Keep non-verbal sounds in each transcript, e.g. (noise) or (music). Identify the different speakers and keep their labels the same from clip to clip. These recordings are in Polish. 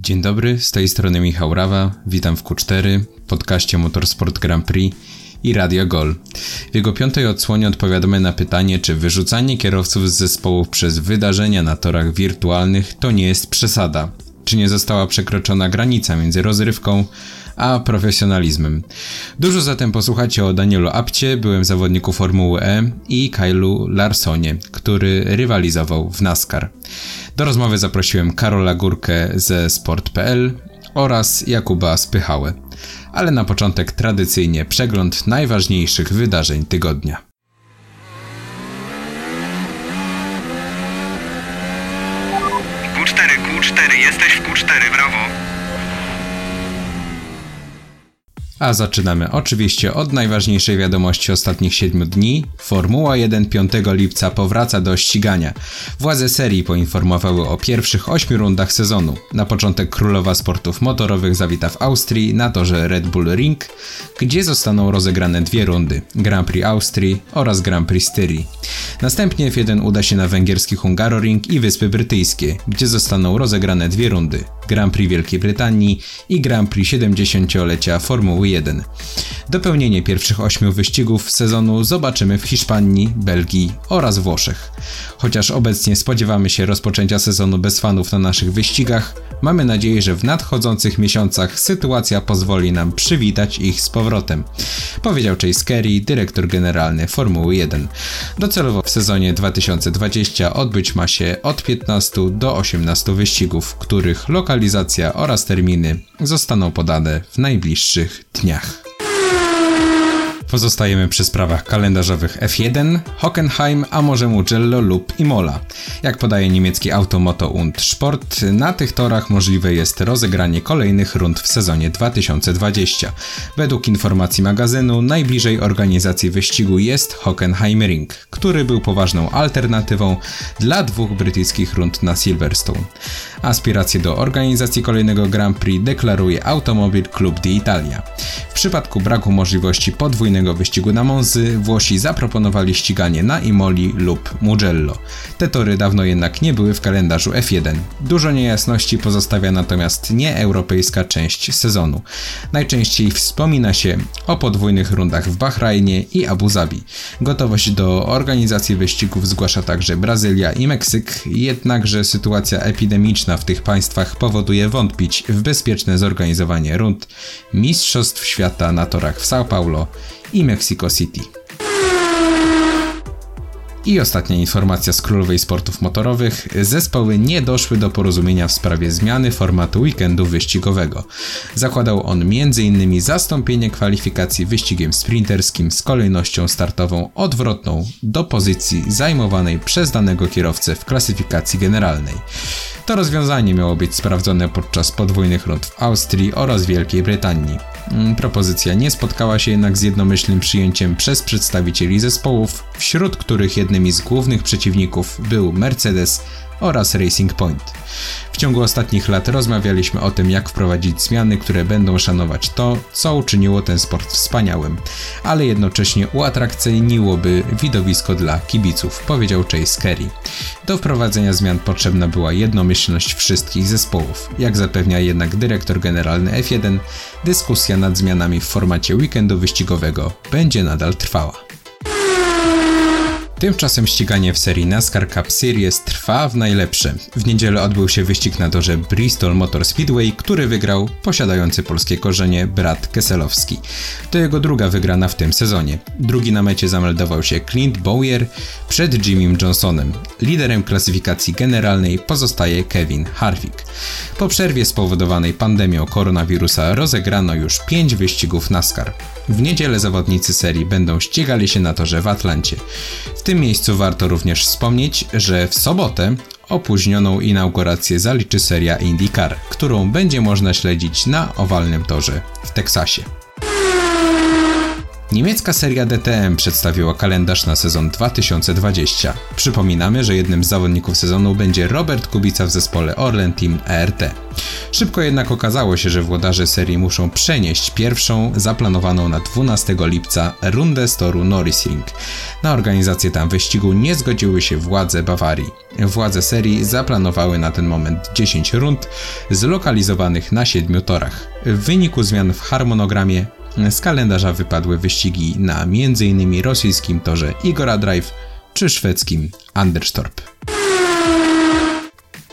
Speaker 1: Dzień dobry, z tej strony Michał Rawa, witam w Q4, podcaście Motorsport Grand Prix i Radio Gol. W jego piątej odsłonie odpowiadamy na pytanie, czy wyrzucanie kierowców z zespołów przez wydarzenia na torach wirtualnych to nie jest przesada. Czy nie została przekroczona granica między rozrywką a profesjonalizmem. Dużo zatem posłuchacie o Danielu Apcie, byłym zawodniku Formuły E i Kylu Larsonie, który rywalizował w NASCAR. Do rozmowy zaprosiłem Karola Górkę ze Sport.pl oraz Jakuba Spychałę. Ale na początek tradycyjnie przegląd najważniejszych wydarzeń tygodnia.
Speaker 2: Q4, Q4, jesteś w Q4, brawo.
Speaker 1: A zaczynamy oczywiście od najważniejszej wiadomości ostatnich 7 dni. Formuła 1 5 lipca powraca do ścigania. Władze serii poinformowały o pierwszych 8 rundach sezonu. Na początek królowa sportów motorowych zawita w Austrii na torze Red Bull Ring, gdzie zostaną rozegrane dwie rundy: Grand Prix Austrii oraz Grand Prix Styrii. Następnie F1 uda się na węgierski Hungaroring i Wyspy Brytyjskie, gdzie zostaną rozegrane dwie rundy: Grand Prix Wielkiej Brytanii i Grand Prix 70-lecia Formuły 1. Dopełnienie pierwszych ośmiu wyścigów sezonu zobaczymy w Hiszpanii, Belgii oraz Włoszech. Chociaż obecnie spodziewamy się rozpoczęcia sezonu bez fanów na naszych wyścigach, mamy nadzieję, że w nadchodzących miesiącach sytuacja pozwoli nam przywitać ich z powrotem, powiedział Chase Carey, dyrektor generalny Formuły 1. Docelowo w sezonie 2020 odbyć ma się od 15 do 18 wyścigów, których lokalizacja oraz terminy zostaną podane w najbliższych dniach. Pozostajemy przy sprawach kalendarzowych F1, Hockenheim, a może Mugello lub Imola. Jak podaje niemiecki Automoto und Sport, na tych torach możliwe jest rozegranie kolejnych rund w sezonie 2020. Według informacji magazynu najbliżej organizacji wyścigu jest Hockenheim Ring, który był poważną alternatywą dla dwóch brytyjskich rund na Silverstone. Aspiracje do organizacji kolejnego Grand Prix deklaruje Automobil Club d'Italia. W przypadku braku możliwości podwójnego wyścigu na Monzy, Włosi zaproponowali ściganie na Imoli lub Mugello. Te tory dawno jednak nie były w kalendarzu F1. Dużo niejasności pozostawia natomiast nieeuropejska część sezonu. Najczęściej wspomina się o podwójnych rundach w Bahrajnie i Abu Zabi. Gotowość do organizacji wyścigów zgłasza także Brazylia i Meksyk, jednakże sytuacja epidemiczna w tych państwach powoduje wątpić w bezpieczne zorganizowanie rund Mistrzostw Świata na torach w São Paulo i Mexico City. I ostatnia informacja z królowej sportów motorowych. Zespoły nie doszły do porozumienia w sprawie zmiany formatu weekendu wyścigowego. Zakładał on m.in. zastąpienie kwalifikacji wyścigiem sprinterskim z kolejnością startową odwrotną do pozycji zajmowanej przez danego kierowcę w klasyfikacji generalnej. To rozwiązanie miało być sprawdzone podczas podwójnych rund w Austrii oraz Wielkiej Brytanii. Mm, propozycja nie spotkała się jednak z jednomyślnym przyjęciem przez przedstawicieli zespołów, wśród których jednymi z głównych przeciwników był Mercedes oraz Racing Point. W ciągu ostatnich lat rozmawialiśmy o tym, jak wprowadzić zmiany, które będą szanować to, co uczyniło ten sport wspaniałym, ale jednocześnie uatrakcyjniłoby widowisko dla kibiców, powiedział Chase Carey. Do wprowadzenia zmian potrzebna była jednomyślność wszystkich zespołów. Jak zapewnia jednak dyrektor generalny F1, dyskusja nad zmianami w formacie weekendu wyścigowego będzie nadal trwała. Tymczasem ściganie w serii NASCAR Cup Series trwa w najlepsze. W niedzielę odbył się wyścig na torze Bristol Motor Speedway, który wygrał posiadający polskie korzenie Brad Keselowski. To jego druga wygrana w tym sezonie. Drugi na mecie zameldował się Clint Bowyer przed Jimmym Johnsonem. Liderem klasyfikacji generalnej pozostaje Kevin Harvick. Po przerwie spowodowanej pandemią koronawirusa rozegrano już 5 wyścigów NASCAR. W niedzielę zawodnicy serii będą ścigali się na torze w Atlancie. Tym miejscu warto również wspomnieć, że w sobotę opóźnioną inaugurację zaliczy seria IndyCar, którą będzie można śledzić na owalnym torze w Teksasie. Niemiecka seria DTM przedstawiła kalendarz na sezon 2020. Przypominamy, że jednym z zawodników sezonu będzie Robert Kubica w zespole Orlen Team ERT. Szybko jednak okazało się, że włodarze serii muszą przenieść pierwszą zaplanowaną na 12 lipca rundę z toru Norrisring. Na organizację tam wyścigu nie zgodziły się władze Bawarii. Władze serii zaplanowały na ten moment 10 rund zlokalizowanych na 7 torach. W wyniku zmian w harmonogramie z kalendarza wypadły wyścigi na m.in. rosyjskim torze Igora Drive czy szwedzkim Anderstorp.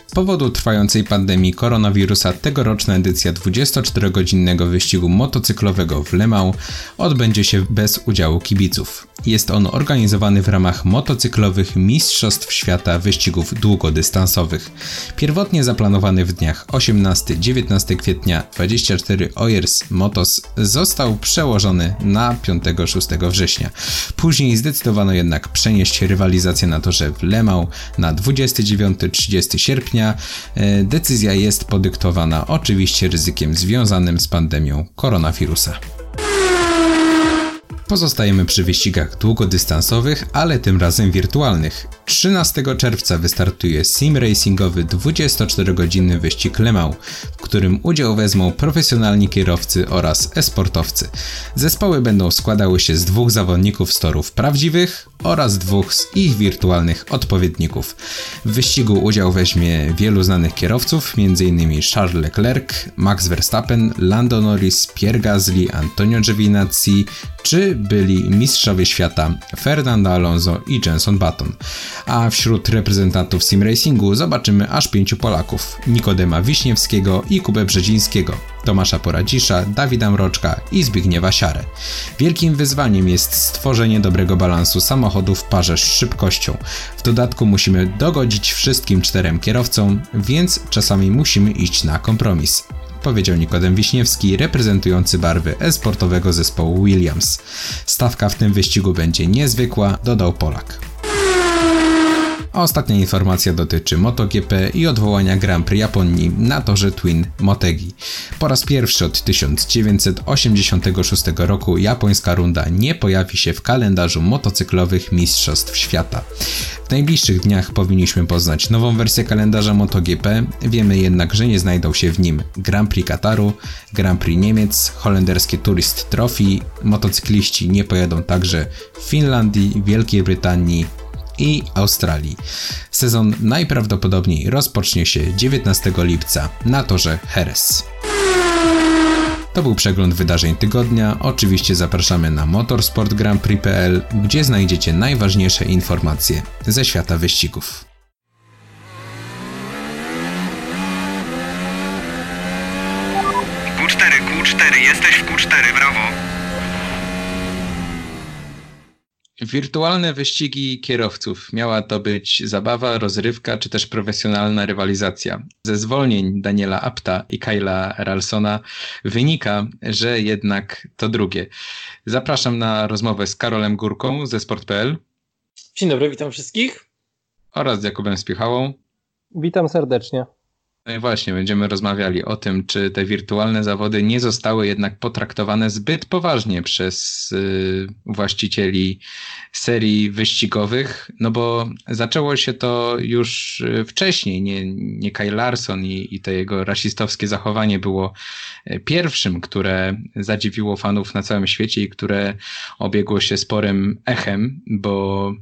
Speaker 1: Z powodu trwającej pandemii koronawirusa tegoroczna edycja 24-godzinnego wyścigu motocyklowego w Le Mans odbędzie się bez udziału kibiców. Jest on organizowany w ramach motocyklowych Mistrzostw Świata Wyścigów Długodystansowych. Pierwotnie zaplanowany w dniach 18-19 kwietnia 24 Oyers Motos został przełożony na 5-6 września. Później zdecydowano jednak przenieść rywalizację na torze w Le Mans na 29-30 sierpnia. E, decyzja jest podyktowana oczywiście ryzykiem związanym z pandemią koronawirusa. Pozostajemy przy wyścigach długodystansowych, ale tym razem wirtualnych. 13 czerwca wystartuje sim racingowy 24-godzinny wyścig Le Mans, w którym udział wezmą profesjonalni kierowcy oraz esportowcy. Zespoły będą składały się z dwóch zawodników z torów prawdziwych oraz dwóch z ich wirtualnych odpowiedników. W wyścigu udział weźmie wielu znanych kierowców, m.in. Charles Leclerc, Max Verstappen, Lando Norris, Pierre Gasly, Antonio Giovinazzi czy byli mistrzowie świata Fernando Alonso i Jenson Button. A wśród reprezentantów sim racingu zobaczymy aż pięciu Polaków: Nikodema Wiśniewskiego i Kubę Brzezińskiego, Tomasza Poradzisza, Dawida Mroczka i Zbigniewa Siarę. Wielkim wyzwaniem jest stworzenie dobrego balansu samochodu w parze z szybkością. W dodatku musimy dogodzić wszystkim czterem kierowcom, więc czasami musimy iść na kompromis powiedział Nikodem Wiśniewski, reprezentujący barwy e-sportowego zespołu Williams. Stawka w tym wyścigu będzie niezwykła, dodał Polak. A ostatnia informacja dotyczy MotoGP i odwołania Grand Prix Japonii na torze Twin Motegi. Po raz pierwszy od 1986 roku japońska runda nie pojawi się w kalendarzu motocyklowych Mistrzostw Świata. W najbliższych dniach powinniśmy poznać nową wersję kalendarza MotoGP, wiemy jednak, że nie znajdą się w nim Grand Prix Kataru, Grand Prix Niemiec, holenderskie Tourist Trophy, motocykliści nie pojadą także w Finlandii, Wielkiej Brytanii, i Australii. Sezon najprawdopodobniej rozpocznie się 19 lipca na torze Jerez. To był przegląd wydarzeń tygodnia. Oczywiście zapraszamy na motorsportgrandprix.pl, gdzie znajdziecie najważniejsze informacje ze świata wyścigów.
Speaker 2: Q4, Q4, jesteś w Q4, brawo.
Speaker 1: Wirtualne wyścigi kierowców. Miała to być zabawa, rozrywka czy też profesjonalna rywalizacja. Ze zwolnień Daniela Apta i Kyla Ralsona wynika, że jednak to drugie. Zapraszam na rozmowę z Karolem Górką ze Sport.pl.
Speaker 3: Dzień dobry, witam wszystkich.
Speaker 1: Oraz z Jakubem Spiechałą.
Speaker 4: Witam serdecznie.
Speaker 1: No i właśnie, będziemy rozmawiali o tym, czy te wirtualne zawody nie zostały jednak potraktowane zbyt poważnie przez y, właścicieli serii wyścigowych, no bo zaczęło się to już y, wcześniej. Nie, nie Kyle Larson i, i to jego rasistowskie zachowanie było y, pierwszym, które zadziwiło fanów na całym świecie i które obiegło się sporym echem, bo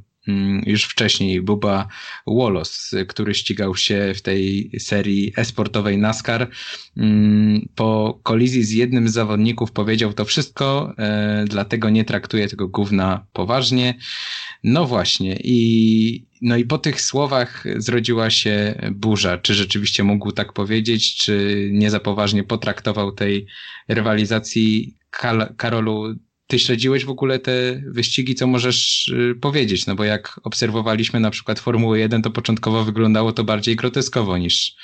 Speaker 1: już wcześniej Buba Wallace, który ścigał się w tej serii esportowej NASCAR. Mm, po kolizji z jednym z zawodników powiedział to wszystko, e, dlatego nie traktuje tego gówna poważnie. No właśnie i no i po tych słowach zrodziła się burza. Czy rzeczywiście mógł tak powiedzieć, czy nie za poważnie potraktował tej rywalizacji Karolu ty śledziłeś w ogóle te wyścigi, co możesz y, powiedzieć? No bo jak obserwowaliśmy na przykład Formułę 1, to początkowo wyglądało to bardziej groteskowo niż,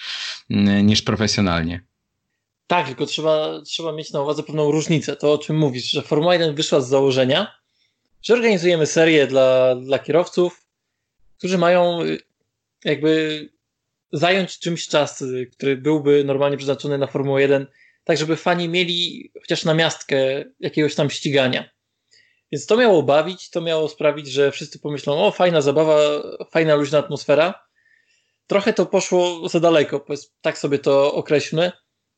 Speaker 1: y, niż profesjonalnie.
Speaker 3: Tak, tylko trzeba, trzeba mieć na uwadze pewną różnicę. To o czym mówisz, że Formuła 1 wyszła z założenia, że organizujemy serię dla, dla kierowców, którzy mają y, jakby zająć czymś czas, który byłby normalnie przeznaczony na Formułę 1 tak żeby fani mieli chociaż na miastkę jakiegoś tam ścigania. Więc to miało bawić, to miało sprawić, że wszyscy pomyślą, o fajna zabawa, fajna luźna atmosfera. Trochę to poszło za daleko, tak sobie to określmy.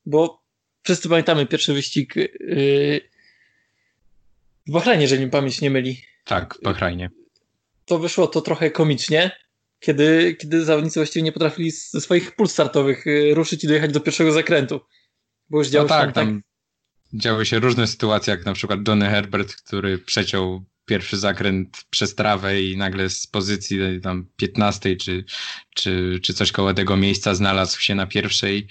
Speaker 3: bo wszyscy pamiętamy pierwszy wyścig yy, w Bahrajnie, jeżeli mi pamięć nie myli.
Speaker 1: Tak, w Bahrajnie.
Speaker 3: To wyszło to trochę komicznie, kiedy, kiedy zawodnicy właściwie nie potrafili ze swoich pól startowych yy, ruszyć i dojechać do pierwszego zakrętu. Bo już działo
Speaker 1: no tak,
Speaker 3: się tam, tak...
Speaker 1: działy się różne sytuacje, jak na przykład Johnny Herbert, który przeciął pierwszy zakręt przez trawę i nagle z pozycji tam 15 czy, czy, czy coś koło tego miejsca znalazł się na pierwszej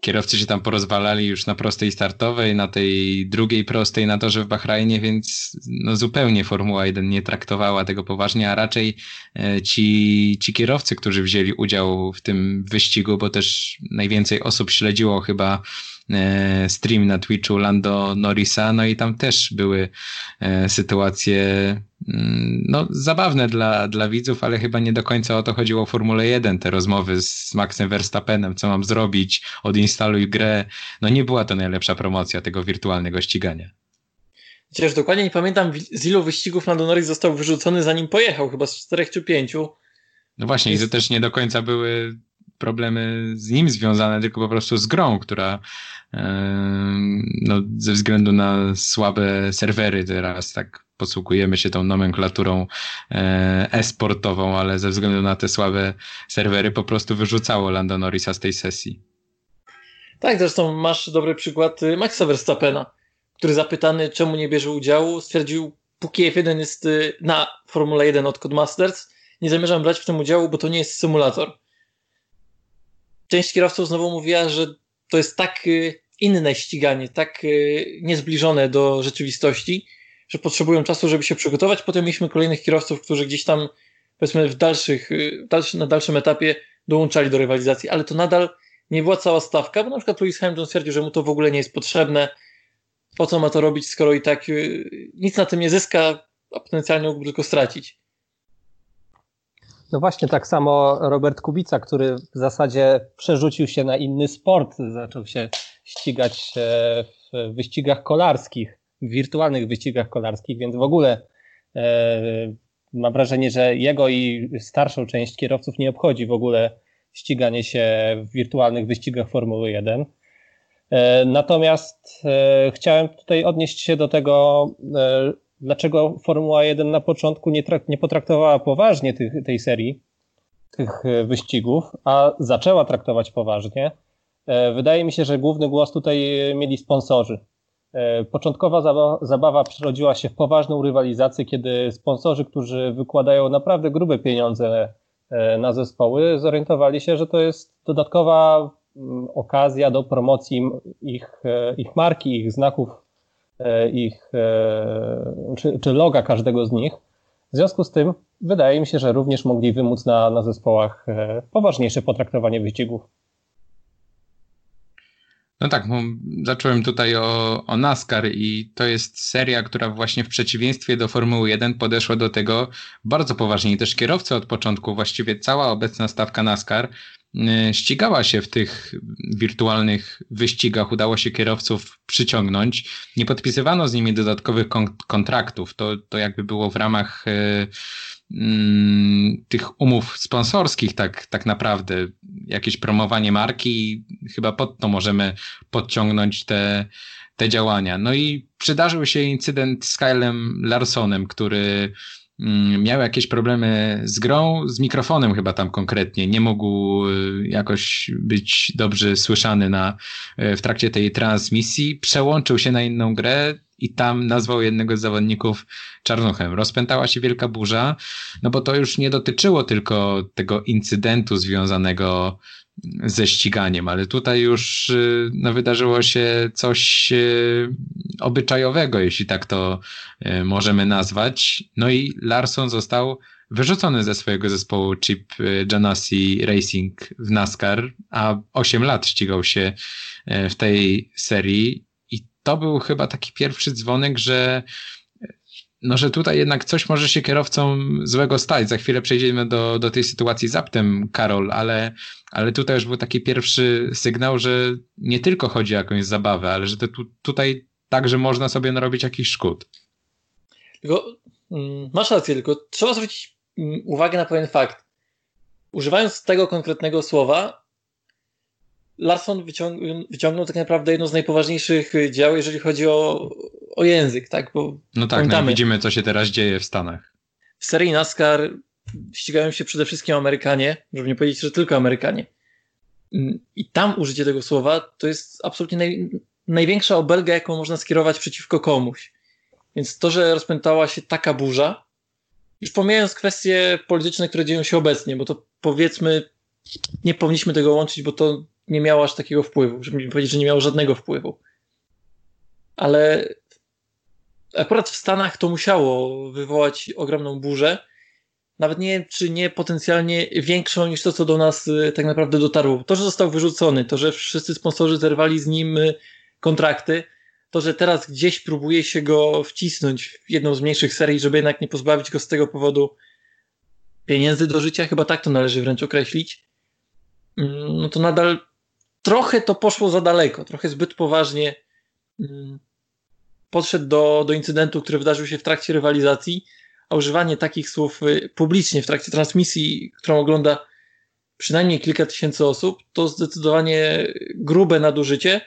Speaker 1: kierowcy się tam porozwalali już na prostej startowej, na tej drugiej prostej na torze w Bahrajnie, więc no zupełnie Formuła 1 nie traktowała tego poważnie, a raczej e, ci, ci kierowcy, którzy wzięli udział w tym wyścigu, bo też najwięcej osób śledziło chyba stream na Twitchu Lando Norrisa, no i tam też były e, sytuacje mm, no, zabawne dla, dla widzów, ale chyba nie do końca o to chodziło w Formule 1, te rozmowy z Maxem Verstappenem, co mam zrobić, odinstaluj grę. No nie była to najlepsza promocja tego wirtualnego ścigania.
Speaker 3: Chociaż dokładnie nie pamiętam, z ilu wyścigów Lando Norris został wyrzucony zanim pojechał, chyba z czterech czy pięciu.
Speaker 1: No właśnie, i to też nie do końca były problemy z nim związane, tylko po prostu z grą, która no, ze względu na słabe serwery teraz tak posługujemy się tą nomenklaturą e, e-sportową, ale ze względu na te słabe serwery po prostu wyrzucało Lando Norrisa z tej sesji.
Speaker 3: Tak, zresztą masz dobry przykład y, Maxa Verstappena, który zapytany czemu nie bierze udziału stwierdził, póki F1 jest y, na Formule 1 od Codemasters, nie zamierzam brać w tym udziału, bo to nie jest symulator. Część kierowców znowu mówiła, że to jest tak y, inne ściganie, tak y, niezbliżone do rzeczywistości, że potrzebują czasu, żeby się przygotować. Potem mieliśmy kolejnych kierowców, którzy gdzieś tam, powiedzmy, w dalszych, y, na dalszym etapie dołączali do rywalizacji, ale to nadal nie była cała stawka, bo na przykład Lewis Hamilton stwierdził, że mu to w ogóle nie jest potrzebne. Po co ma to robić, skoro i tak nic na tym nie zyska, a potencjalnie mógłby tylko stracić.
Speaker 4: No właśnie tak samo Robert Kubica, który w zasadzie przerzucił się na inny sport, zaczął się ścigać w wyścigach kolarskich, w wirtualnych wyścigach kolarskich, więc w ogóle e, mam wrażenie, że jego i starszą część kierowców nie obchodzi w ogóle ściganie się w wirtualnych wyścigach Formuły 1. E, natomiast e, chciałem tutaj odnieść się do tego, dlaczego Formuła 1 na początku nie, nie potraktowała poważnie tych, tej serii, tych e, wyścigów, a zaczęła traktować poważnie. E, wydaje mi się, że główny głos tutaj mieli sponsorzy. E, początkowa zabawa, przerodziła się w poważną rywalizację, kiedy sponsorzy, którzy wykładają naprawdę grube pieniądze na zespoły, zorientowali się, że to jest dodatkowa mm, okazja do promocji ich, ich marki, ich znaków E, ich, e, czy, czy loga każdego z nich. W związku z tym wydaje mi się, że również mogli wymóc na, na zespołach e, poważniejsze potraktowanie wyścigów.
Speaker 1: No tak, zacząłem tutaj o, o NASCAR i to jest seria, która właśnie w przeciwieństwie do Formuły 1 podeszła do tego bardzo poważnie. I też kierowcy od początku, właściwie cała obecna stawka NASCAR E, ścigała się w tych wirtualnych wyścigach, udało się kierowców przyciągnąć. Nie podpisywano z nimi dodatkowych kontraktów. To, to jakby było w ramach e, mm, tych umów sponsorskich, tak, tak naprawdę. Jakieś promowanie marki, chyba pod to możemy podciągnąć te, te działania. No i przydarzył się incydent z Kylem Larsonem, który miał jakieś problemy z grą, z mikrofonem chyba tam konkretnie, nie mógł y, jakoś być dobrze słyszany na, y, w trakcie tej transmisji, przełączył się na inną grę i tam nazwał jednego z zawodników czarnuchem. Rozpętała się wielka burza, no bo to już nie dotyczyło tylko tego incydentu związanego ze ściganiem, ale tutaj już y, no, wydarzyło się coś y, obyczajowego, jeśli tak to y, możemy nazwać. No i Larson został wyrzucony ze swojego zespołu Chip Janassi Racing w NASCAR, a 8 lat ścigał się w tej serii i to był chyba taki pierwszy dzwonek, że no, że tutaj jednak coś może się kierowcom złego stać. Za chwilę przejdziemy do, do tej sytuacji z aptem, Karol, ale, ale tutaj już był taki pierwszy sygnał, że nie tylko chodzi o jakąś zabawę, ale że to tu, tutaj także można sobie narobić jakiś szkód.
Speaker 3: Tylko mm, masz rację, tylko trzeba zwrócić mm, uwagę na pewien fakt. Używając tego konkretnego słowa, Larson wyciągnął, wyciągnął tak naprawdę jedno z najpoważniejszych dział, jeżeli chodzi o, o język, tak? Bo
Speaker 1: no tak, no widzimy, co się teraz dzieje w Stanach.
Speaker 3: W serii NASCAR ścigają się przede wszystkim Amerykanie, żeby nie powiedzieć, że tylko Amerykanie. Mm, I tam użycie tego słowa to jest absolutnie naj, największa obelga, jaką można skierować przeciwko komuś. Więc to, że rozpętała się taka burza, już pomijając kwestie polityczne, które dzieją się obecnie, bo to powiedzmy, nie powinniśmy tego łączyć, bo to nie miało aż takiego wpływu, żeby powiedzieć, że nie miało żadnego wpływu. Ale akurat w Stanach to musiało wywołać ogromną burzę. Nawet nie wiem, czy nie potencjalnie większą niż to, co do nas y, tak naprawdę dotarło. To, że został wyrzucony, to, że wszyscy sponsorzy zerwali z nim y, kontrakty, to, że teraz gdzieś próbuje się go wcisnąć w jedną z mniejszych serii, żeby jednak nie pozbawić go z tego powodu pieniędzy do życia, chyba tak to należy wręcz określić, mm, no to nadal trochę to poszło za daleko, trochę zbyt poważnie mm, podszedł do, do incydentu, który wydarzył się w trakcie rywalizacji, a używanie takich słów y, publicznie w trakcie transmisji, którą ogląda przynajmniej kilka tysięcy osób, to zdecydowanie grube nadużycie,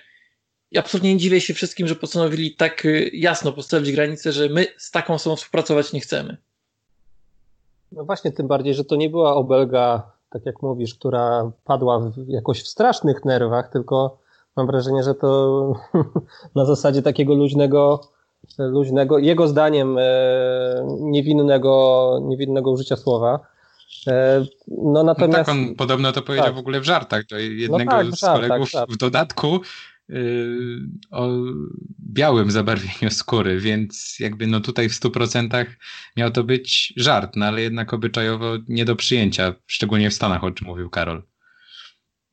Speaker 3: i absolutnie nie dziwię się wszystkim, że postanowili tak y, jasno postawić granicę, że my z taką osobą współpracować nie chcemy.
Speaker 4: No właśnie, tym bardziej, że to nie była obelga, tak jak mówisz, która padła w, jakoś w strasznych nerwach, tylko mam wrażenie, że to (laughs) na zasadzie takiego luźnego, luźnego jego zdaniem e, niewinnego, niewinnego użycia słowa.
Speaker 1: E, no natomiast. No tak, on podobno to powiedział tak. w ogóle w żartach do jednego no tak, z żartach, kolegów tak. w dodatku Y, o białym zabarwieniu skóry, więc jakby no tutaj w 100% miał to być żart, no ale jednak obyczajowo nie do przyjęcia, szczególnie w Stanach, o czym mówił Karol.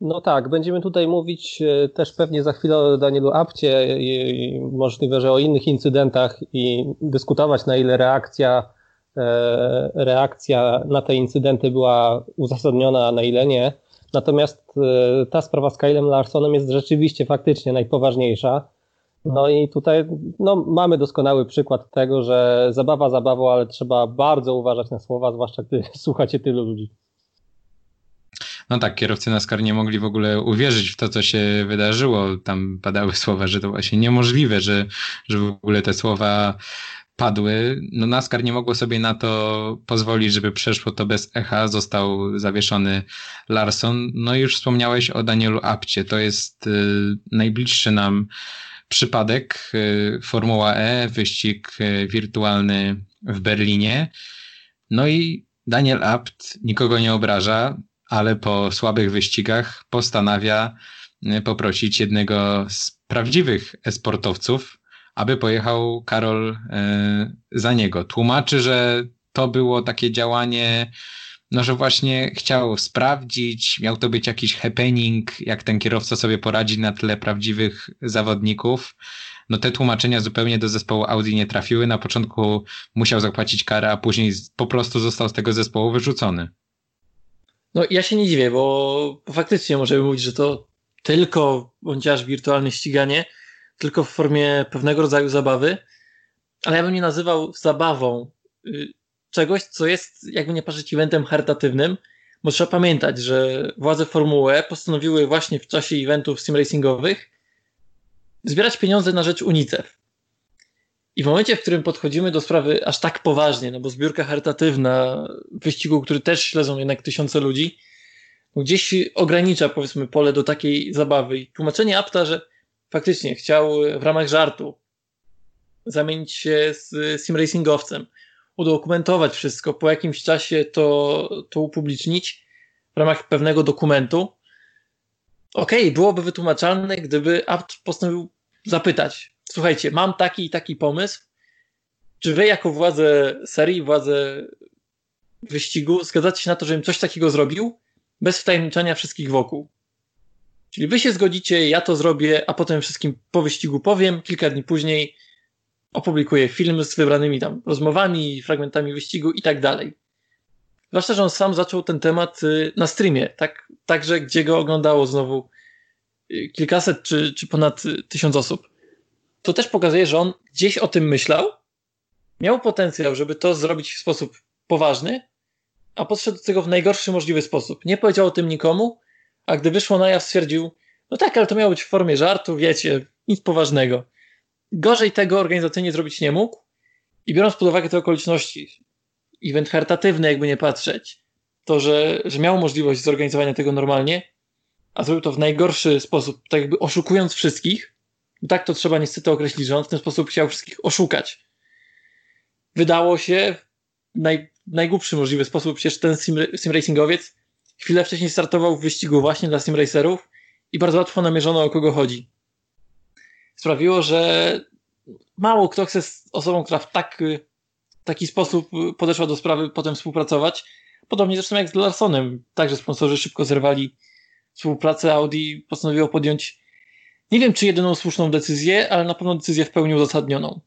Speaker 4: No tak, będziemy tutaj mówić e, też pewnie za chwilę o Danielu Apcie i możliwe, że o innych incydentach i dyskutować na ile reakcja, e, reakcja na te incydenty była uzasadniona, a na ile nie. Natomiast e, ta sprawa z Kylem Larsonem jest rzeczywiście faktycznie najpoważniejsza. No i tutaj no, mamy doskonały przykład tego, że zabawa zabawą, ale trzeba bardzo uważać na słowa, zwłaszcza gdy (laughs) słuchacie tylu ludzi.
Speaker 1: No tak, kierowcy NASCAR nie mogli w ogóle uwierzyć w to, co się wydarzyło. Tam padały (laughs) słowa, że to właśnie niemożliwe, że, że w ogóle te słowa padły. No NASCAR nie mogło sobie na to pozwolić, żeby przeszło to bez echa. Został zawieszony Larson. No i już wspomniałeś o Danielu Apcie. To jest y, najbliższy nam przypadek. Y, Formuła E, wyścig y, wirtualny w Berlinie. No i Daniel Apt nikogo nie obraża, ale po słabych wyścigach postanawia y, poprosić jednego z prawdziwych esportowców, aby pojechał Karol e, za niego. Tłumaczy, że to było takie działanie, no że właśnie chciał sprawdzić, miał to być jakiś happening, jak ten kierowca sobie poradzi na tle prawdziwych zawodników. No te tłumaczenia zupełnie do zespołu Audi nie trafiły. Na początku musiał zapłacić karę, a później po prostu został z tego zespołu wyrzucony.
Speaker 3: No ja się nie dziwię, bo faktycznie możemy mówić, że to tylko bądź aż wirtualne ściganie, tylko w formie pewnego rodzaju zabawy, ale ja bym nie nazywał zabawą y, czegoś, co jest, jakby nie patrzeć, eventem charytatywnym, bo trzeba pamiętać, że władze Formuły postanowiły właśnie w czasie eventów simracingowych zbierać pieniądze na rzecz UNICEF. I w momencie, w którym podchodzimy do sprawy aż tak poważnie, no bo zbiórka charytatywna wyścigu, który też śledzą jednak tysiące ludzi, gdzieś ogranicza powiedzmy pole do takiej zabawy. I tłumaczenie Apta, że faktycznie chciał w ramach żartu zamienić się z simracingowcem, udokumentować wszystko, po jakimś czasie to, to upublicznić w ramach pewnego dokumentu. Okej, okay, byłoby wytłumaczalne, gdyby apt postanowił zapytać: Słuchajcie, mam taki i taki pomysł. Czy wy, jako władze serii, władze wyścigu, zgadzacie się na to, żebym coś takiego zrobił, bez wtajemniczania wszystkich wokół? Czyli wy się zgodzicie, ja to zrobię, a potem wszystkim po wyścigu powiem. Kilka dni później opublikuję film z wybranymi tam rozmowami, fragmentami wyścigu i tak dalej. Zwłaszcza, że on sam zaczął ten temat y, na streamie, tak, także gdzie go oglądało znowu y, kilkaset czy, czy ponad tysiąc osób. To też pokazuje, że on gdzieś o tym myślał, miał potencjał, żeby to zrobić w sposób poważny, a podszedł do tego w najgorszy możliwy sposób. Nie powiedział o tym nikomu, a gdy wyszło na jaw, stwierdził: No tak, ale to miało być w formie żartu, wiecie, nic poważnego. Gorzej tego organizacyjnie zrobić nie mógł i biorąc pod uwagę te okoliczności, event charytatywny, jakby nie patrzeć, to, że, że miał możliwość zorganizowania tego normalnie, a zrobił to w najgorszy sposób, tak jakby oszukując wszystkich, tak to trzeba niestety określić, że on w ten sposób chciał wszystkich oszukać. Wydało się w naj, najgłupszy możliwy sposób, przecież ten sim, racingowiec chwilę wcześniej startował w wyścigu właśnie dla sim racerów i bardzo łatwo namierzono o kogo chodzi. Sprawiło, że mało kto chce z osobą, która w tak, taki sposób podeszła do sprawy, potem współpracować. Podobnie zresztą jak z Larsonem. Także sponsorzy szybko zerwali współpracę. Audi postanowiło podjąć, nie wiem czy jedyną słuszną decyzję, ale na pewno decyzję w pełni uzasadnioną.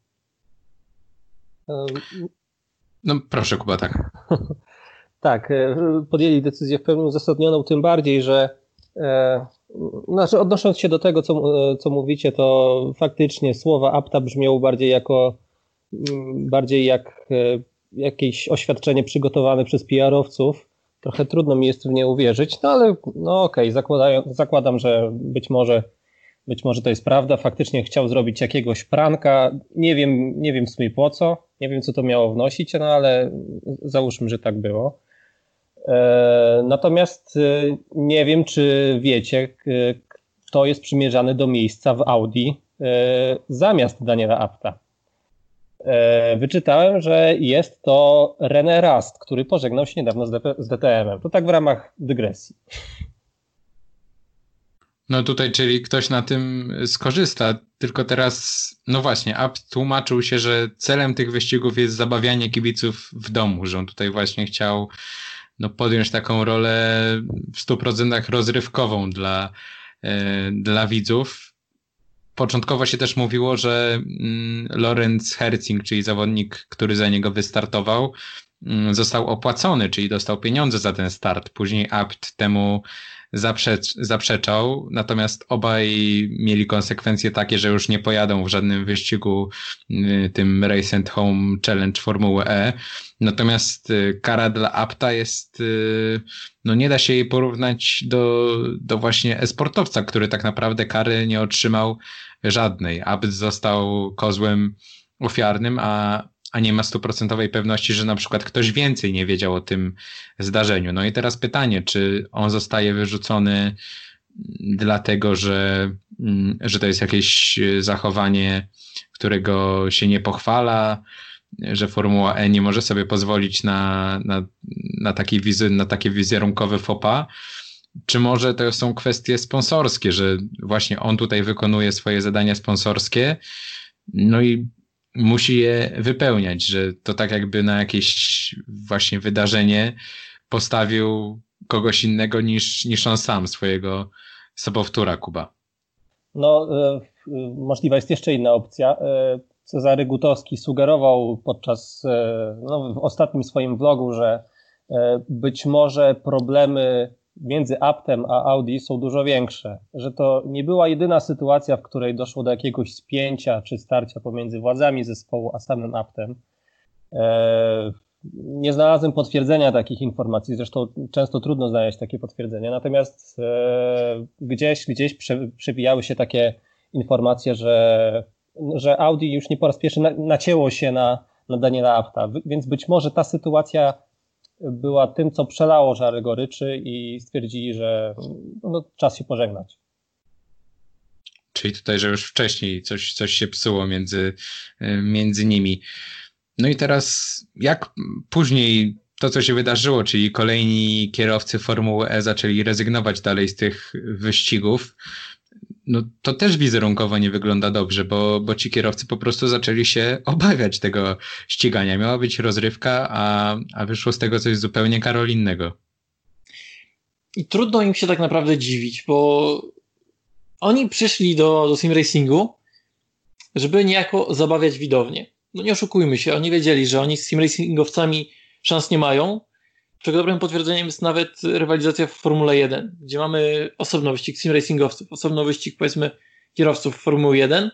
Speaker 1: No proszę Kuba, tak. (laughs)
Speaker 4: tak, e, podjęli decyzję w pełni uzasadnioną, tym bardziej, że e, znaczy odnosząc się do tego, co, e, co mówicie, to faktycznie słowa apta brzmią bardziej jako mm, bardziej jak jakieś oświadczenie przygotowane przez PR-owców. Trochę trudno mi jest w nie uwierzyć, no ale no okej, okay, zakładam, że być może, być może to jest prawda. Faktycznie chciał zrobić jakiegoś pranka. Nie wiem, nie wiem w sumie po co, nie wiem co to miało wnosić, no ale załóżmy, że tak było. E, natomiast e, nie wiem, czy wiecie, kto jest przymierzany do miejsca w Audi e, zamiast Daniela Apta. Wyczytałem, że jest to René Rast, który pożegnał się niedawno z DTM-em. To tak w ramach dygresji.
Speaker 1: No tutaj, czyli ktoś na tym skorzysta, tylko teraz, no właśnie, Apt tłumaczył się, że celem tych wyścigów jest zabawianie kibiców w domu, że on tutaj właśnie chciał no, podjąć taką rolę w 100% rozrywkową dla, e, dla widzów. Początkowo się też mówiło, że mm, Lorenz Herzing, czyli zawodnik, który za niego wystartował, mm, został opłacony, czyli dostał pieniądze za ten start. Później Apt temu zaprzecz, zaprzeczał, natomiast obaj mieli konsekwencje takie, że już nie pojadą w żadnym wyścigu y, tym Race and Home Challenge Formuły E. Natomiast y, kara dla Apta jest, y, no nie da się jej porównać do, do właśnie esportowca, który tak naprawdę kary nie otrzymał żadnej. Apt został kozłem ofiarnym, a a nie ma stuprocentowej pewności, że na przykład ktoś więcej nie wiedział o tym zdarzeniu. No i teraz pytanie, czy on zostaje wyrzucony dlatego, że, mm, że to jest jakieś zachowanie, którego się nie pochwala, że Formuła E nie może sobie pozwolić na, na, na, taki wizy, na takie wizerunkowe fopa, czy może to są kwestie sponsorskie, że właśnie on tutaj wykonuje swoje zadania sponsorskie, no i musi je wypełniać, że to tak jakby na jakieś właśnie wydarzenie postawił kogoś innego niż, niż on sam, swojego sobowtóra Kuba.
Speaker 4: No, y, możliwa jest jeszcze inna opcja. Y, Cezary Gutowski sugerował podczas, no, w ostatnim swoim vlogu, że być może problemy między Aptem a Audi są dużo większe. Że to nie była jedyna sytuacja, w której doszło do jakiegoś spięcia czy starcia pomiędzy władzami zespołu a samym Aptem. E, nie znalazłem potwierdzenia takich informacji, zresztą często trudno znaleźć takie potwierdzenia, natomiast e, gdzieś, gdzieś przewijały się takie informacje, że, że Audi już nie po raz pierwszy nacięło się na, na Daniela Apta, więc być może ta sytuacja była tym, co przelało żary goryczy i stwierdzili, że no, czas się pożegnać.
Speaker 1: Czyli tutaj, że już wcześniej coś, coś się psuło między, między nimi. No i teraz, jak później to, co się wydarzyło, czyli kolejni kierowcy Formuły E zaczęli rezygnować dalej z tych wyścigów, no to też wizerunkowo nie wygląda dobrze, bo, bo ci kierowcy po prostu zaczęli się obawiać tego ścigania. Miała być rozrywka, a, a wyszło z tego coś zupełnie karolinnego.
Speaker 3: I trudno im się tak naprawdę dziwić, bo oni przyszli do, do sim racingu, żeby niejako zabawiać widownię. No nie oszukujmy się, oni wiedzieli, że oni z sim racingowcami szans nie mają, czego dobrym potwierdzeniem jest nawet rywalizacja w Formule 1, gdzie mamy osobno wyścig sim racingowców, osobno wyścig powiedzmy kierowców Formuły 1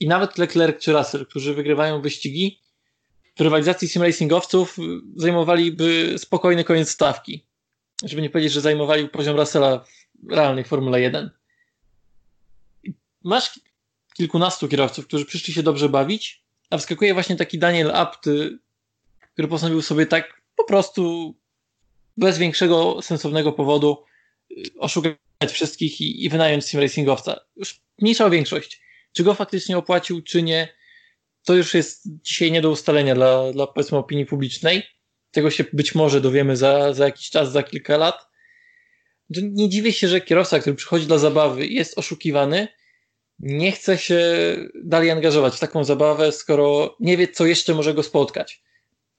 Speaker 3: i nawet Leclerc czy Russell, którzy wygrywają wyścigi, w rywalizacji sim racingowców zajmowaliby spokojny koniec stawki. Żeby nie powiedzieć, że zajmowali poziom Russella w realnej Formule 1. masz kilkunastu kierowców, którzy przyszli się dobrze bawić, a wskakuje właśnie taki Daniel Apt, który postanowił sobie tak po prostu bez większego sensownego powodu y, oszukać wszystkich i, i wynająć sim racingowca. Już mniejsza większość. Czy go faktycznie opłacił, czy nie, to już jest dzisiaj nie do ustalenia dla, dla powiedzmy opinii publicznej. Tego się być może dowiemy za, za jakiś czas, za kilka lat. Nie dziwię się, że kierowca, który przychodzi dla zabawy jest oszukiwany, nie chce się dalej angażować w taką zabawę, skoro nie wie, co jeszcze może go spotkać.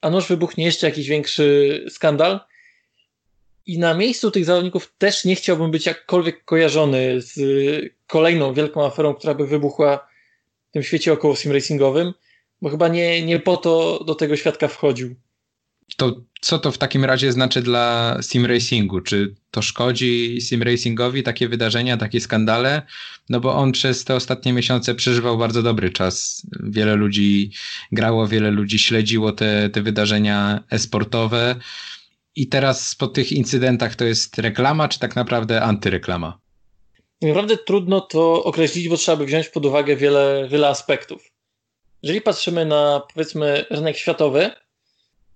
Speaker 3: A noż wybuchnie jeszcze jakiś większy skandal. I na miejscu tych zawodników też nie chciałbym być jakkolwiek kojarzony z kolejną wielką aferą, która by wybuchła w tym świecie około simracingowym, bo chyba nie, nie po to do tego świadka wchodził.
Speaker 1: To co to w takim razie znaczy dla sim racingu? Czy to szkodzi sim racingowi takie wydarzenia, takie skandale? No bo on przez te ostatnie miesiące przeżywał bardzo dobry czas. Wiele ludzi grało, wiele ludzi śledziło te, te wydarzenia esportowe. I teraz po tych incydentach to jest reklama, czy tak naprawdę antyreklama?
Speaker 3: Naprawdę trudno to określić, bo trzeba by wziąć pod uwagę wiele, wiele aspektów. Jeżeli patrzymy na powiedzmy rynek światowy,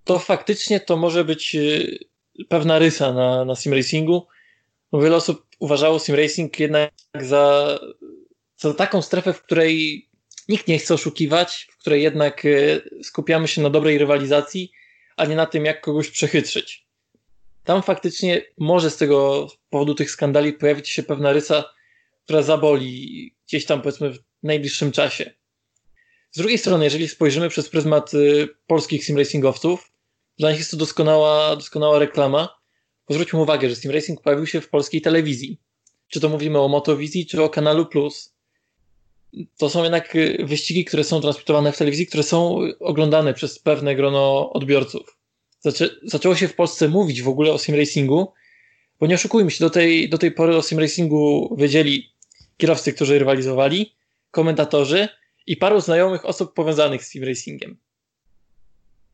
Speaker 3: to faktycznie to może być y, pewna rysa na, na sim racingu. Wiele osób uważało sim racing jednak za, za taką strefę, w której nikt nie chce oszukiwać, w której jednak y, skupiamy się na dobrej rywalizacji, a nie na tym, jak kogoś przechytrzyć. Tam faktycznie może z tego powodu tych skandali pojawić się pewna rysa, która zaboli gdzieś tam powiedzmy w najbliższym czasie. Z drugiej strony, jeżeli spojrzymy przez pryzmat y, polskich simracingowców, dla nich jest to doskonała, doskonała reklama. Zwróćmy uwagę, że Sim Racing pojawił się w polskiej telewizji. Czy to mówimy o Motowizji, czy o Kanalu Plus. To są jednak y, wyścigi, które są transmitowane w telewizji, które są oglądane przez pewne grono odbiorców. Zaczę zaczęło się w Polsce mówić w ogóle o sim racingu, bo nie oszukujmy się, do tej, do tej pory o sim racingu wiedzieli kierowcy, którzy rywalizowali, komentatorzy i paru znajomych osób powiązanych z sim racingiem.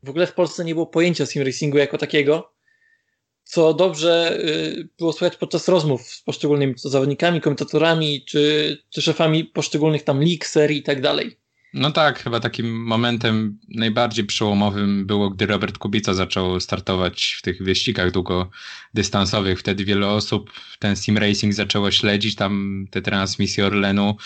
Speaker 3: W ogóle w Polsce nie było pojęcia sim racingu jako takiego, co dobrze y, było słychać podczas rozmów z poszczególnymi zawodnikami, komentatorami, czy, czy szefami poszczególnych tam lig, serii i tak dalej.
Speaker 1: No tak, chyba takim momentem najbardziej przełomowym było, gdy Robert Kubica zaczął startować w tych wyścigach długodystansowych. Wtedy wiele osób ten sim racing zaczęło śledzić, tam te transmisje Orlenu.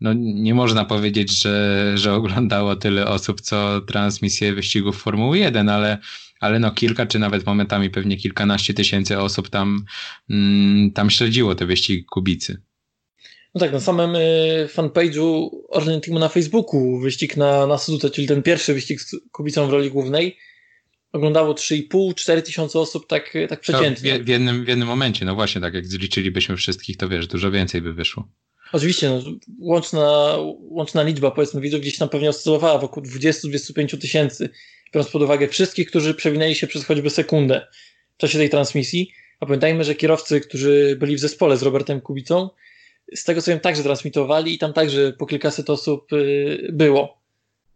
Speaker 1: No nie można powiedzieć, że, że oglądało tyle osób, co transmisje wyścigów Formuły 1, ale, ale no kilka, czy nawet momentami pewnie kilkanaście tysięcy osób tam, mm, tam śledziło te wyścigi Kubicy.
Speaker 3: No tak, na samym y, fanpage'u Orlen Teamu na Facebooku wyścig na, na Sudute, czyli ten pierwszy wyścig z Kubicą w roli głównej, oglądało 3,5-4 tysiące osób tak, tak przeciętnie.
Speaker 1: W, w, jednym, w jednym momencie, no właśnie, tak jak zliczylibyśmy wszystkich, to wiesz, dużo więcej by wyszło.
Speaker 3: Oczywiście, no, łączna, łączna liczba powiedzmy widzów gdzieś tam pewnie oscylowała wokół 20-25 tysięcy, biorąc pod uwagę wszystkich, którzy przewinęli się przez choćby sekundę w czasie tej transmisji. A pamiętajmy, że kierowcy, którzy byli w zespole z Robertem Kubicą, z tego co wiem, także transmitowali i tam także po kilkaset osób y, było.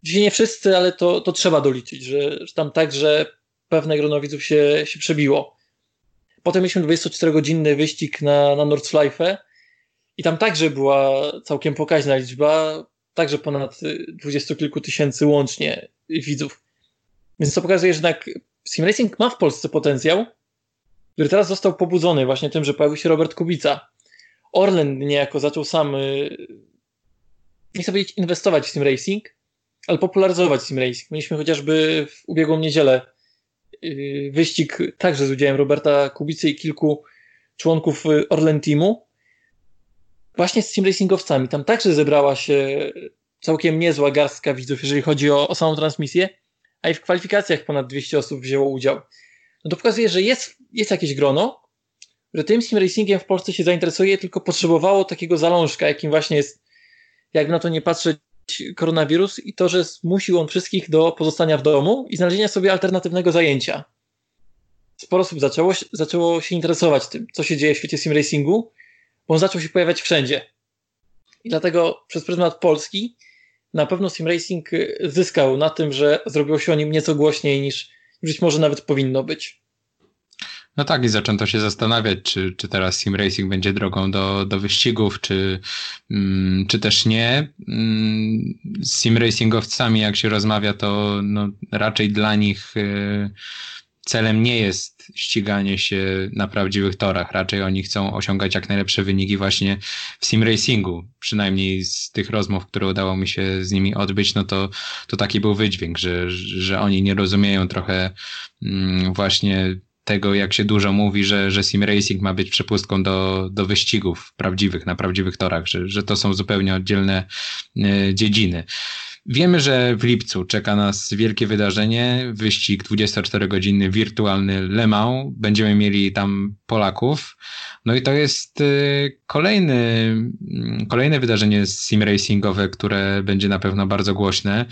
Speaker 3: Dzisiaj nie wszyscy, ale to, to trzeba doliczyć, że, że tam także pewne grono widzów się, się przebiło. Potem mieliśmy 24-godzinny wyścig na, na Nordschleife i tam także była całkiem pokaźna liczba, także ponad dwudziestu kilku tysięcy łącznie widzów. Więc to pokazuje, że jednak sim racing ma w Polsce potencjał, który teraz został pobudzony właśnie tym, że pojawił się Robert Kubica, Orlen niejako zaczął sam, y, nie chcę powiedzieć inwestować w sim racing, ale popularyzować sim racing. Mieliśmy chociażby w ubiegłą niedzielę y, wyścig także z udziałem Roberta Kubicy i kilku członków y, Orlen Teamu. Właśnie z sim racingowcami. Tam także zebrała się całkiem niezła garstka widzów, jeżeli chodzi o, o samą transmisję, a i w kwalifikacjach ponad 200 osób wzięło udział. No to pokazuje, że jest, jest jakieś grono, że tym sim racingiem w Polsce się zainteresuje, tylko potrzebowało takiego zalążka, jakim właśnie jest, jakby na to nie patrzeć, koronawirus i to, że zmusił on wszystkich do pozostania w domu i znalezienia sobie alternatywnego zajęcia. Sporo osób zaczęło, zaczęło się interesować tym, co się dzieje w świecie sim racingu, bo on zaczął się pojawiać wszędzie. I dlatego przez pryzmat Polski na pewno sim racing zyskał na tym, że zrobiło się o nim nieco głośniej niż być może nawet powinno być.
Speaker 1: No tak, i zaczęto się zastanawiać, czy, czy teraz sim racing będzie drogą do, do wyścigów, czy, mm, czy też nie. Mm, z sim racingowcami, jak się rozmawia, to no, raczej dla nich y, celem nie jest ściganie się na prawdziwych torach. Raczej oni chcą osiągać jak najlepsze wyniki właśnie w sim racingu. Przynajmniej z tych rozmów, które udało mi się z nimi odbyć, no to, to taki był wydźwięk, że, że oni nie rozumieją trochę mm, właśnie tego, jak się dużo mówi, że, że sim racing ma być przepustką do, do wyścigów prawdziwych, na prawdziwych torach, że, że to są zupełnie oddzielne y, dziedziny. Wiemy, że w lipcu czeka nas wielkie wydarzenie, wyścig 24-godzinny wirtualny Le Mans. Będziemy mieli tam Polaków. No i to jest y, kolejny, mm, kolejne wydarzenie sim racingowe, które będzie na pewno bardzo głośne.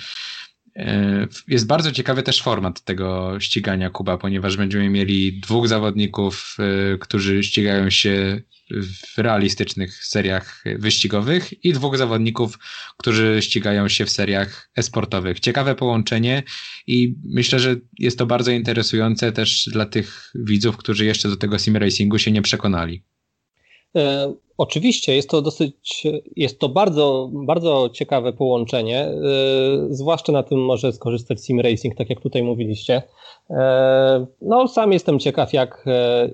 Speaker 1: E, jest bardzo ciekawy też format tego ścigania Kuba, ponieważ będziemy mieli dwóch zawodników, e, którzy ścigają się w realistycznych seriach wyścigowych i dwóch zawodników, którzy ścigają się w seriach esportowych. Ciekawe połączenie i myślę, że jest to bardzo interesujące też dla tych widzów, którzy jeszcze do tego sim racingu się nie przekonali.
Speaker 4: E, oczywiście jest to dosyć, jest to bardzo, bardzo ciekawe połączenie. E, zwłaszcza na tym może skorzystać Sim Racing, tak jak tutaj mówiliście. E, no, sam jestem ciekaw, jak,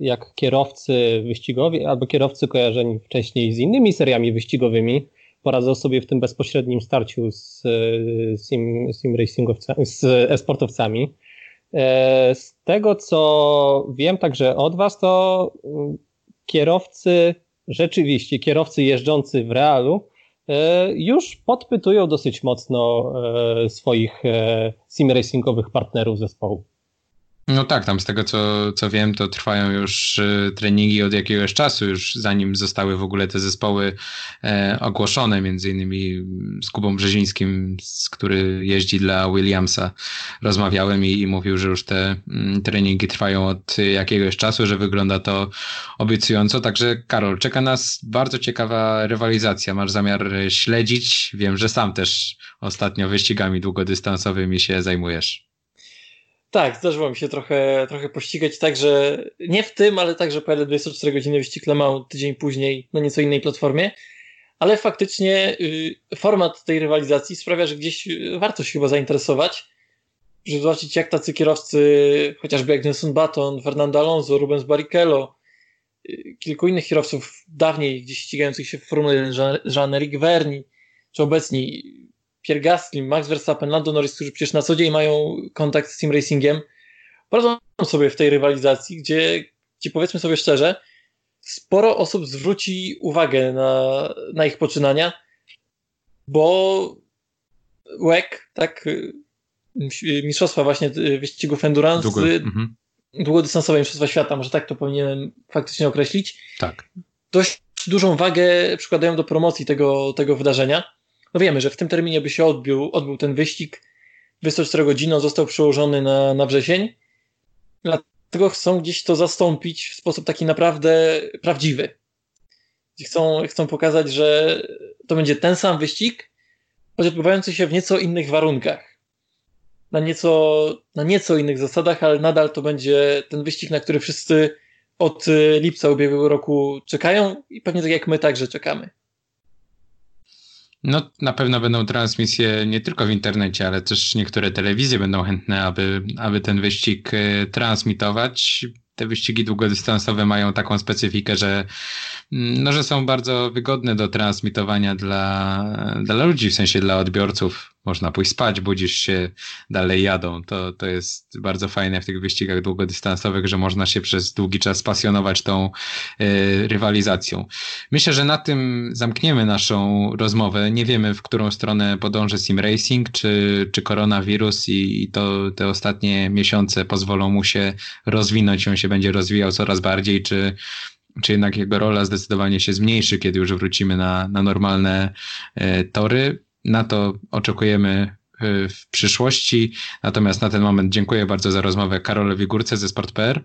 Speaker 4: jak kierowcy wyścigowi albo kierowcy kojarzeni wcześniej z innymi seriami wyścigowymi poradzą sobie w tym bezpośrednim starciu z sim, sim racingowcami, z esportowcami. Z tego, co wiem także od Was, to mm, kierowcy rzeczywiście kierowcy jeżdżący w realu e, już podpytują dosyć mocno e, swoich e, sim racingowych partnerów zespołu.
Speaker 1: No tak, tam z tego co, co wiem, to trwają już y, treningi od jakiegoś czasu, już zanim zostały w ogóle te zespoły e, ogłoszone, między innymi z Kubą Brzezińskim, z, który jeździ dla Williamsa. Rozmawiałem i, i mówił, że już te m, mm, treningi trwają od jakiegoś czasu, że wygląda to obiecująco. Także Karol, czeka nas bardzo ciekawa rywalizacja. Masz zamiar śledzić? Wiem, że sam też ostatnio wyścigami długodystansowymi się zajmujesz.
Speaker 3: Tak, zdarzyło mi się trochę, trochę pościgać, także nie w tym, ale także po 24 godziny wyścig Le Mans tydzień później na nieco innej platformie. Ale faktycznie y, format tej rywalizacji sprawia, że gdzieś y, warto się chyba zainteresować, żeby zobaczyć jak tacy kierowcy, chociażby jak Nelson Baton, Fernando Alonso, Rubens Barrichello, y, kilku innych kierowców dawniej gdzieś ścigających się w Formule 1, Jean-Éric Verni, czy obecni Pierre Gasly, Max Verstappen, Lando Norris, którzy przecież na co dzień mają kontakt z team racingiem, poradzą sobie w tej rywalizacji, gdzie, gdzie powiedzmy sobie szczerze, sporo osób zwróci uwagę na, na ich poczynania, bo WEC, tak, mistrzostwa właśnie wyścigów endurance, Długo, mhm. długodystansowe mistrzostwa świata, może tak to powinienem faktycznie określić.
Speaker 1: Tak.
Speaker 3: Dość dużą wagę przykładają do promocji tego, tego wydarzenia no wiemy, że w tym terminie by się odbył, odbył ten wyścig. 24 godziny został przełożony na, na wrzesień. Dlatego chcą gdzieś to zastąpić w sposób taki naprawdę prawdziwy. Chcą, chcą pokazać, że to będzie ten sam wyścig, choć odbywający się w nieco innych warunkach. Na nieco, na nieco innych zasadach, ale nadal to będzie ten wyścig, na który wszyscy od lipca ubiegłego roku czekają i pewnie tak jak my także czekamy.
Speaker 1: No, na pewno będą transmisje nie tylko w internecie, ale też niektóre telewizje będą chętne, aby, aby ten wyścig e, transmitować te wyścigi długodystansowe mają taką specyfikę, że, mm, no, że są bardzo wygodne do transmitowania dla, dla ludzi, w sensie dla odbiorców. Można pójść spać, budzisz się, dalej jadą. To, to jest bardzo fajne w tych wyścigach długodystansowych, że można się przez długi czas pasjonować tą y, rywalizacją. Myślę, że na tym zamkniemy naszą rozmowę. Nie wiemy, w którą stronę podąży sim racing, czy, czy koronawirus i, i to te ostatnie miesiące pozwolą mu się rozwinąć, on się będzie rozwijał coraz bardziej, czy, czy jednak jego rola zdecydowanie się zmniejszy, kiedy już wrócimy na, na normalne e, tory. Na to oczekujemy y, w przyszłości. Natomiast na ten moment dziękuję bardzo za rozmowę Karolowi Górce ze Sport.pl.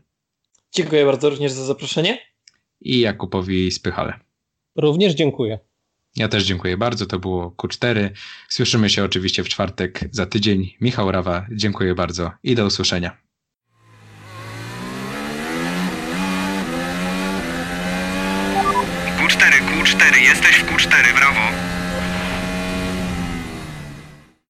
Speaker 3: Dziękuję bardzo również za zaproszenie.
Speaker 1: I Jakubowi Spychale.
Speaker 4: Również dziękuję.
Speaker 1: Ja też dziękuję bardzo. To było Q4. Słyszymy się oczywiście w czwartek za tydzień. Michał Rawa, dziękuję bardzo i do usłyszenia.
Speaker 2: Q4, Q4, jesteś w Q4, brawo.